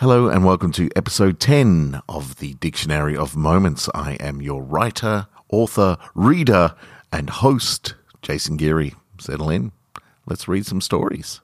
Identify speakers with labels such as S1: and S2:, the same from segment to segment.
S1: Hello and welcome to episode 10 of the Dictionary of Moments. I am your writer, author, reader, and host, Jason Geary. Settle in. Let's read some stories.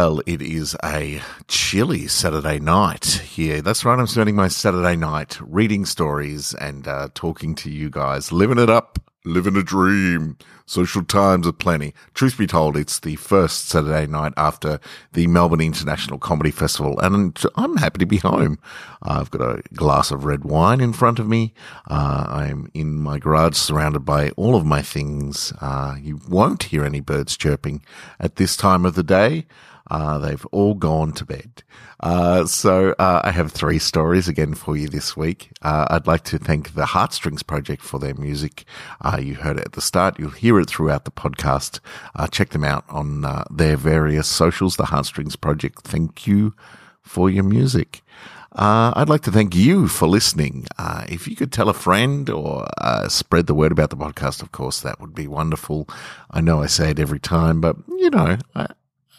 S1: Well, it is a chilly Saturday night here. That's right. I'm spending my Saturday night reading stories and uh, talking to you guys, living it up, living a dream. Social times are plenty. Truth be told, it's the first Saturday night after the Melbourne International Comedy Festival, and I'm happy to be home. I've got a glass of red wine in front of me. Uh, I'm in my garage surrounded by all of my things. Uh, you won't hear any birds chirping at this time of the day. Uh, they've all gone to bed. Uh, so uh, I have three stories again for you this week. Uh, I'd like to thank the Heartstrings Project for their music. Uh, you heard it at the start. You'll hear it throughout the podcast. Uh, check them out on their various socials. The Heartstrings Project. Thank you for your music. Uh, I'd like to thank you for listening. Uh, if you could tell a friend or uh, spread the word about the podcast, of course, that would be wonderful. I know I say it every time, but you know, I,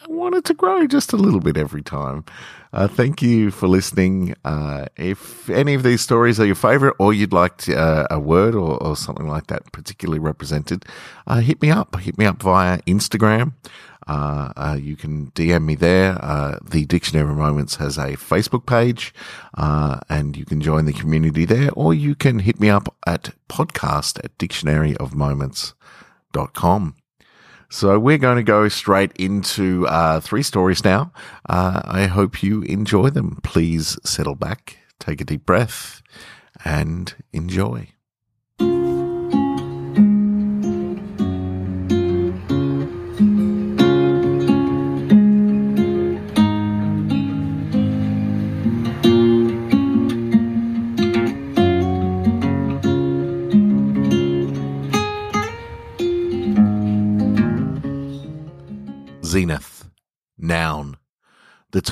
S1: I want it to grow just a little bit every time. Uh, thank you for listening. Uh, if any of these stories are your favorite or you'd like to, uh, a word or, or, something like that particularly represented, uh, hit me up. Hit me up via Instagram. Uh, uh, you can DM me there. the Dictionary of Moments has a Facebook page, and you can join the community there, or you can hit me up at podcast at dictionaryofmoments.com. So we're going to go straight into uh, three stories now. Uh, I hope you enjoy them. Please settle back, take a deep breath, and enjoy.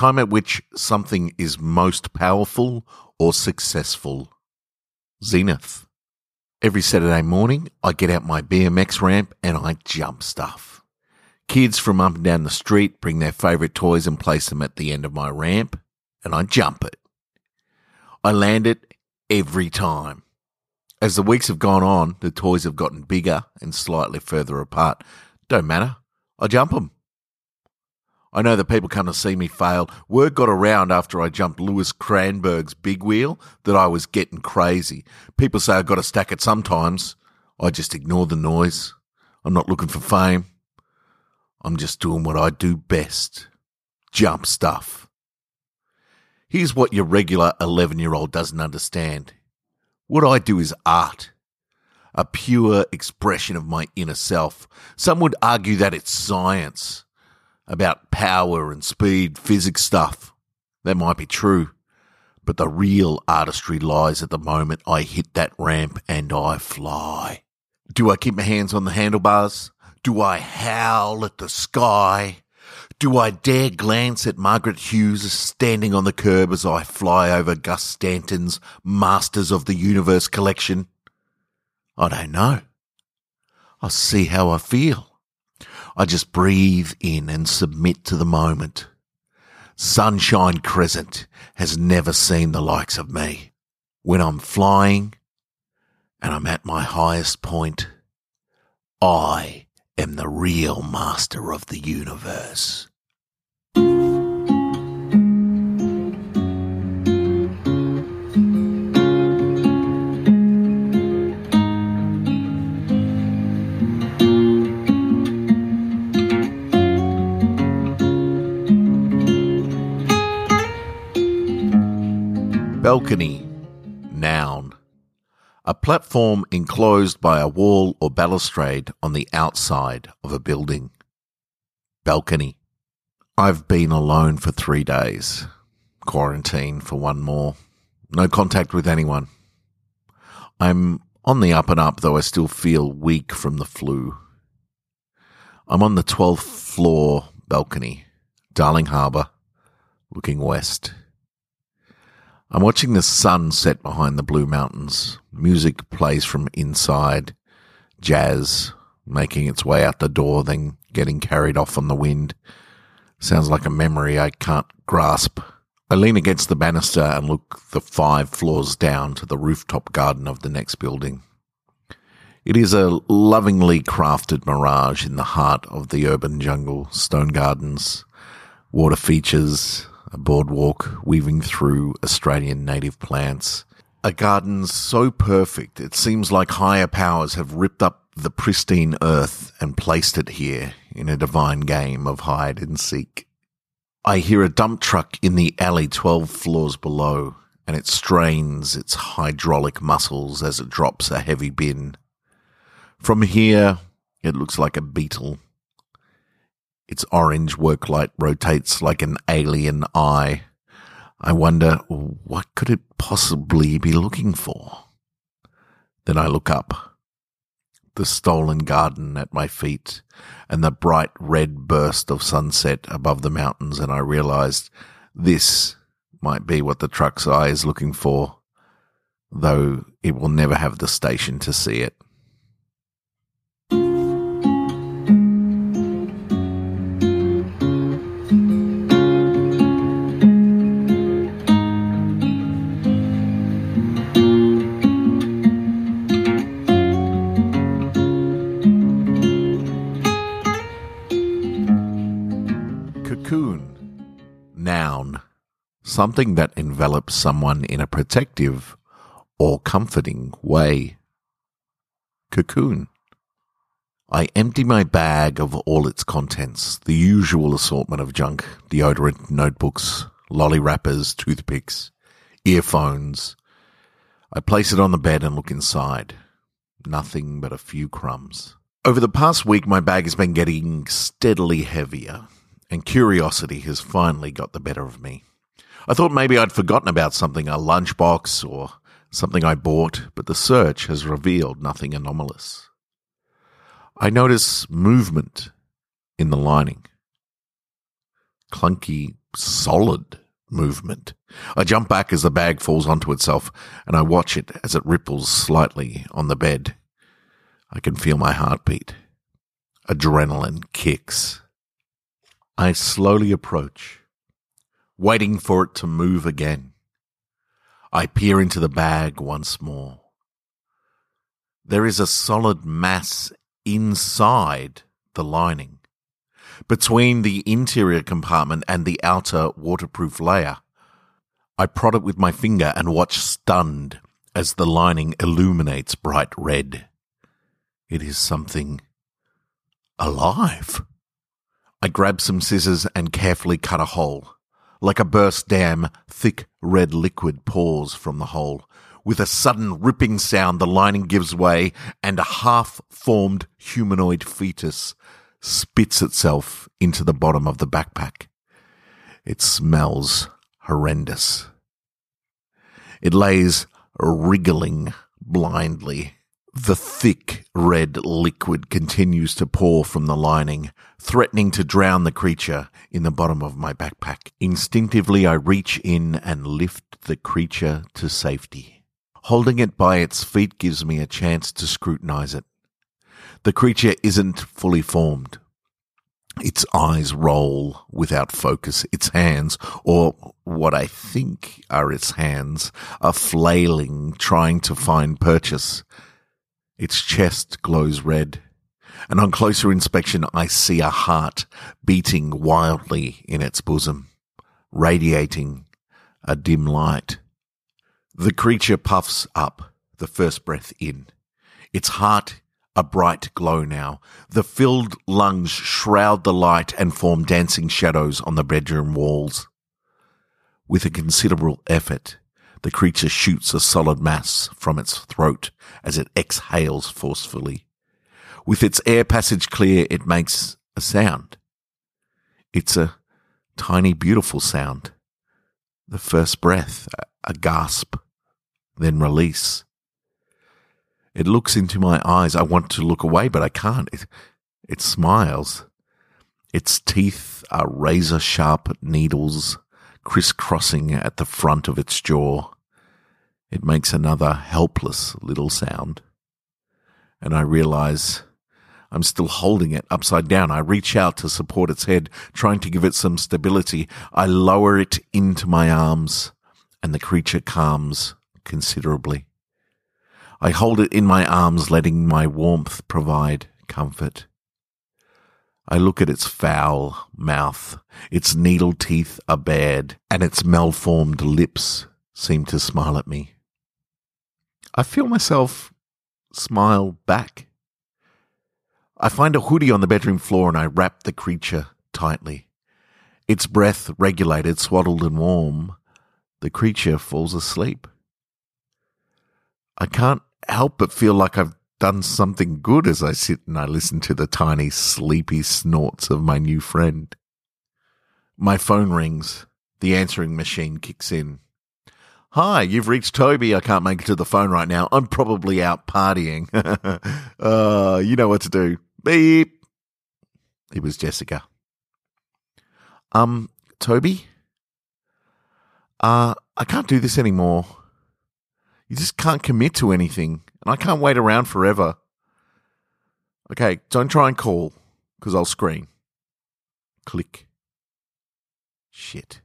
S1: Time at which something is most powerful or successful. Zenith. Every Saturday morning, I get out my BMX ramp and I jump stuff. Kids from up and down the street bring their favourite toys and place them at the end of my ramp, and I jump it. I land it every time. As the weeks have gone on, the toys have gotten bigger and slightly further apart. Don't matter. I jump them. I know that people come to see me fail. Word got around after I jumped Louis Cranberg's big wheel that I was getting crazy. People say I've got to stack it sometimes. I just ignore the noise. I'm not looking for fame. I'm just doing what I do best. Jump stuff. Here's what your regular 11 year old doesn't understand. What I do is art. A pure expression of my inner self. Some would argue that it's science about power and speed, physics stuff. That might be true. But the real artistry lies at the moment I hit that ramp and I fly. Do I keep my hands on the handlebars? Do I howl at the sky? Do I dare glance at Margaret Hughes standing on the curb as I fly over Gus Stanton's Masters of the Universe collection? I don't know. I'll see how I feel. I just breathe in and submit to the moment. Sunshine Crescent has never seen the likes of me. When I'm flying and I'm at my highest point, I am the real master of the universe. Balcony. Noun. A platform enclosed by a wall or balustrade on the outside of a building. Balcony. I've been alone for three days. Quarantine for one more. No contact with anyone. I'm on the up and up, though I still feel weak from the flu. I'm on the 12th floor balcony, Darling Harbour, looking west. I'm watching the sun set behind the blue mountains. Music plays from inside, jazz making its way out the door, then getting carried off on the wind. Sounds like a memory I can't grasp. I lean against the banister and look the five floors down to the rooftop garden of the next building. It is a lovingly crafted mirage in the heart of the urban jungle, stone gardens, water features, a boardwalk weaving through Australian native plants. A garden so perfect it seems like higher powers have ripped up the pristine earth and placed it here in a divine game of hide and seek. I hear a dump truck in the alley 12 floors below, and it strains its hydraulic muscles as it drops a heavy bin. From here, it looks like a beetle. Its orange work light rotates like an alien eye. I wonder, what could it possibly be looking for? Then I look up the stolen garden at my feet and the bright red burst of sunset above the mountains, and I realized this might be what the truck's eye is looking for, though it will never have the station to see it. Something that envelops someone in a protective or comforting way. Cocoon. I empty my bag of all its contents, the usual assortment of junk, deodorant, notebooks, lolly wrappers, toothpicks, earphones. I place it on the bed and look inside. Nothing but a few crumbs. Over the past week, my bag has been getting steadily heavier and curiosity has finally got the better of me. I thought maybe I'd forgotten about something, a lunchbox or something I bought, but the search has revealed nothing anomalous. I notice movement in the lining. Clunky, solid movement. I jump back as the bag falls onto itself, and I watch it as it ripples slightly on the bed. I can feel my heartbeat. Adrenaline kicks. I slowly approach, waiting for it to move again. I peer into the bag once more. There is a solid mass inside the lining. Between the interior compartment and the outer waterproof layer, I prod it with my finger and watch stunned as the lining illuminates bright red. It is something alive. I grab some scissors and carefully cut a hole. Like a burst dam, thick red liquid pours from the hole. With a sudden ripping sound, the lining gives way and a half formed humanoid fetus spits itself into the bottom of the backpack. It smells horrendous. It lays wriggling blindly the thick red liquid continues to pour from the lining, threatening to drown the creature in the bottom of my backpack. Instinctively, I reach in and lift the creature to safety. Holding it by its feet gives me a chance to scrutinize it. The creature isn't fully formed. Its eyes roll without focus. Its hands, or what I think are its hands, are flailing, trying to find purchase. Its chest glows red, and on closer inspection, I see a heart beating wildly in its bosom, radiating a dim light. The creature puffs up, the first breath in. Its heart a bright glow now. The filled lungs shroud the light and form dancing shadows on the bedroom walls. With a considerable effort, The creature shoots a solid mass from its throat as it exhales forcefully. With its air passage clear, it makes a sound. It's a tiny, beautiful sound. The first breath, a gasp, then release. It looks into my eyes. I want to look away, but I can't. It, it smiles. Its teeth are razor sharp needles crisscrossing at the front of its jaw. It makes another helpless little sound. And I realize I'm still holding it upside down. I reach out to support its head, trying to give it some stability. I lower it into my arms, and the creature calms considerably. I hold it in my arms, letting my warmth provide comfort. I look at its foul mouth. Its needle teeth are bared, and its malformed lips seem to smile at me. I feel myself smile back. I find a hoodie on the bedroom floor and I wrap the creature tightly. Its breath regulated, swaddled, and warm, the creature falls asleep. I can't help but feel like I've done something good as I sit and I listen to the tiny, sleepy snorts of my new friend. My phone rings. The answering machine kicks in. Hi, you've reached Toby. I can't make it to the phone right now. I'm probably out partying. uh, you know what to do. Beep. It was Jessica. Um, Toby? Uh, I can't do this anymore. You just can't commit to anything, and I can't wait around forever. Okay, don't try and call, because I'll scream. Click. Shit.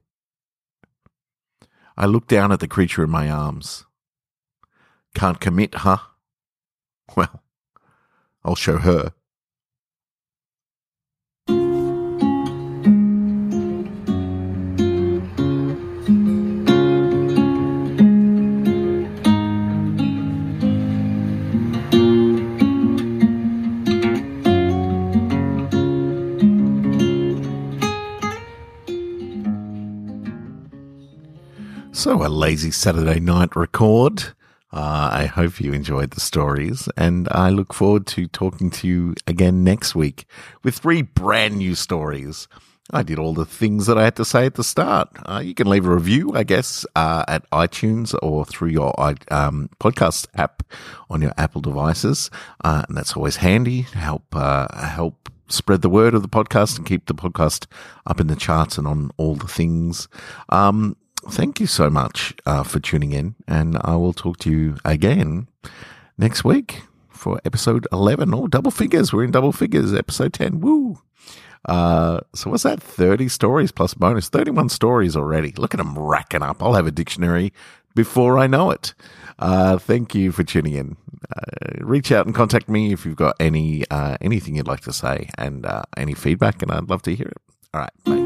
S1: I look down at the creature in my arms. Can't commit, huh? Well, I'll show her. So, a lazy Saturday night record. Uh, I hope you enjoyed the stories, and I look forward to talking to you again next week with three brand new stories. I did all the things that I had to say at the start. Uh, you can leave a review, I guess, uh, at iTunes or through your um, podcast app on your Apple devices, uh, and that's always handy. Help uh, help spread the word of the podcast and keep the podcast up in the charts and on all the things. Um, thank you so much uh, for tuning in, and I will talk to you again next week for episode 11 or oh, double figures. We're in double figures, episode 10. Woo! Uh, so what's that? 30 stories plus bonus. 31 stories already. Look at them racking up. I'll have a dictionary before I know it. Uh, thank you for tuning in. Uh, reach out and contact me if you've got any, uh, anything you'd like to say and, uh, any feedback and I'd love to hear it. All right. Bye.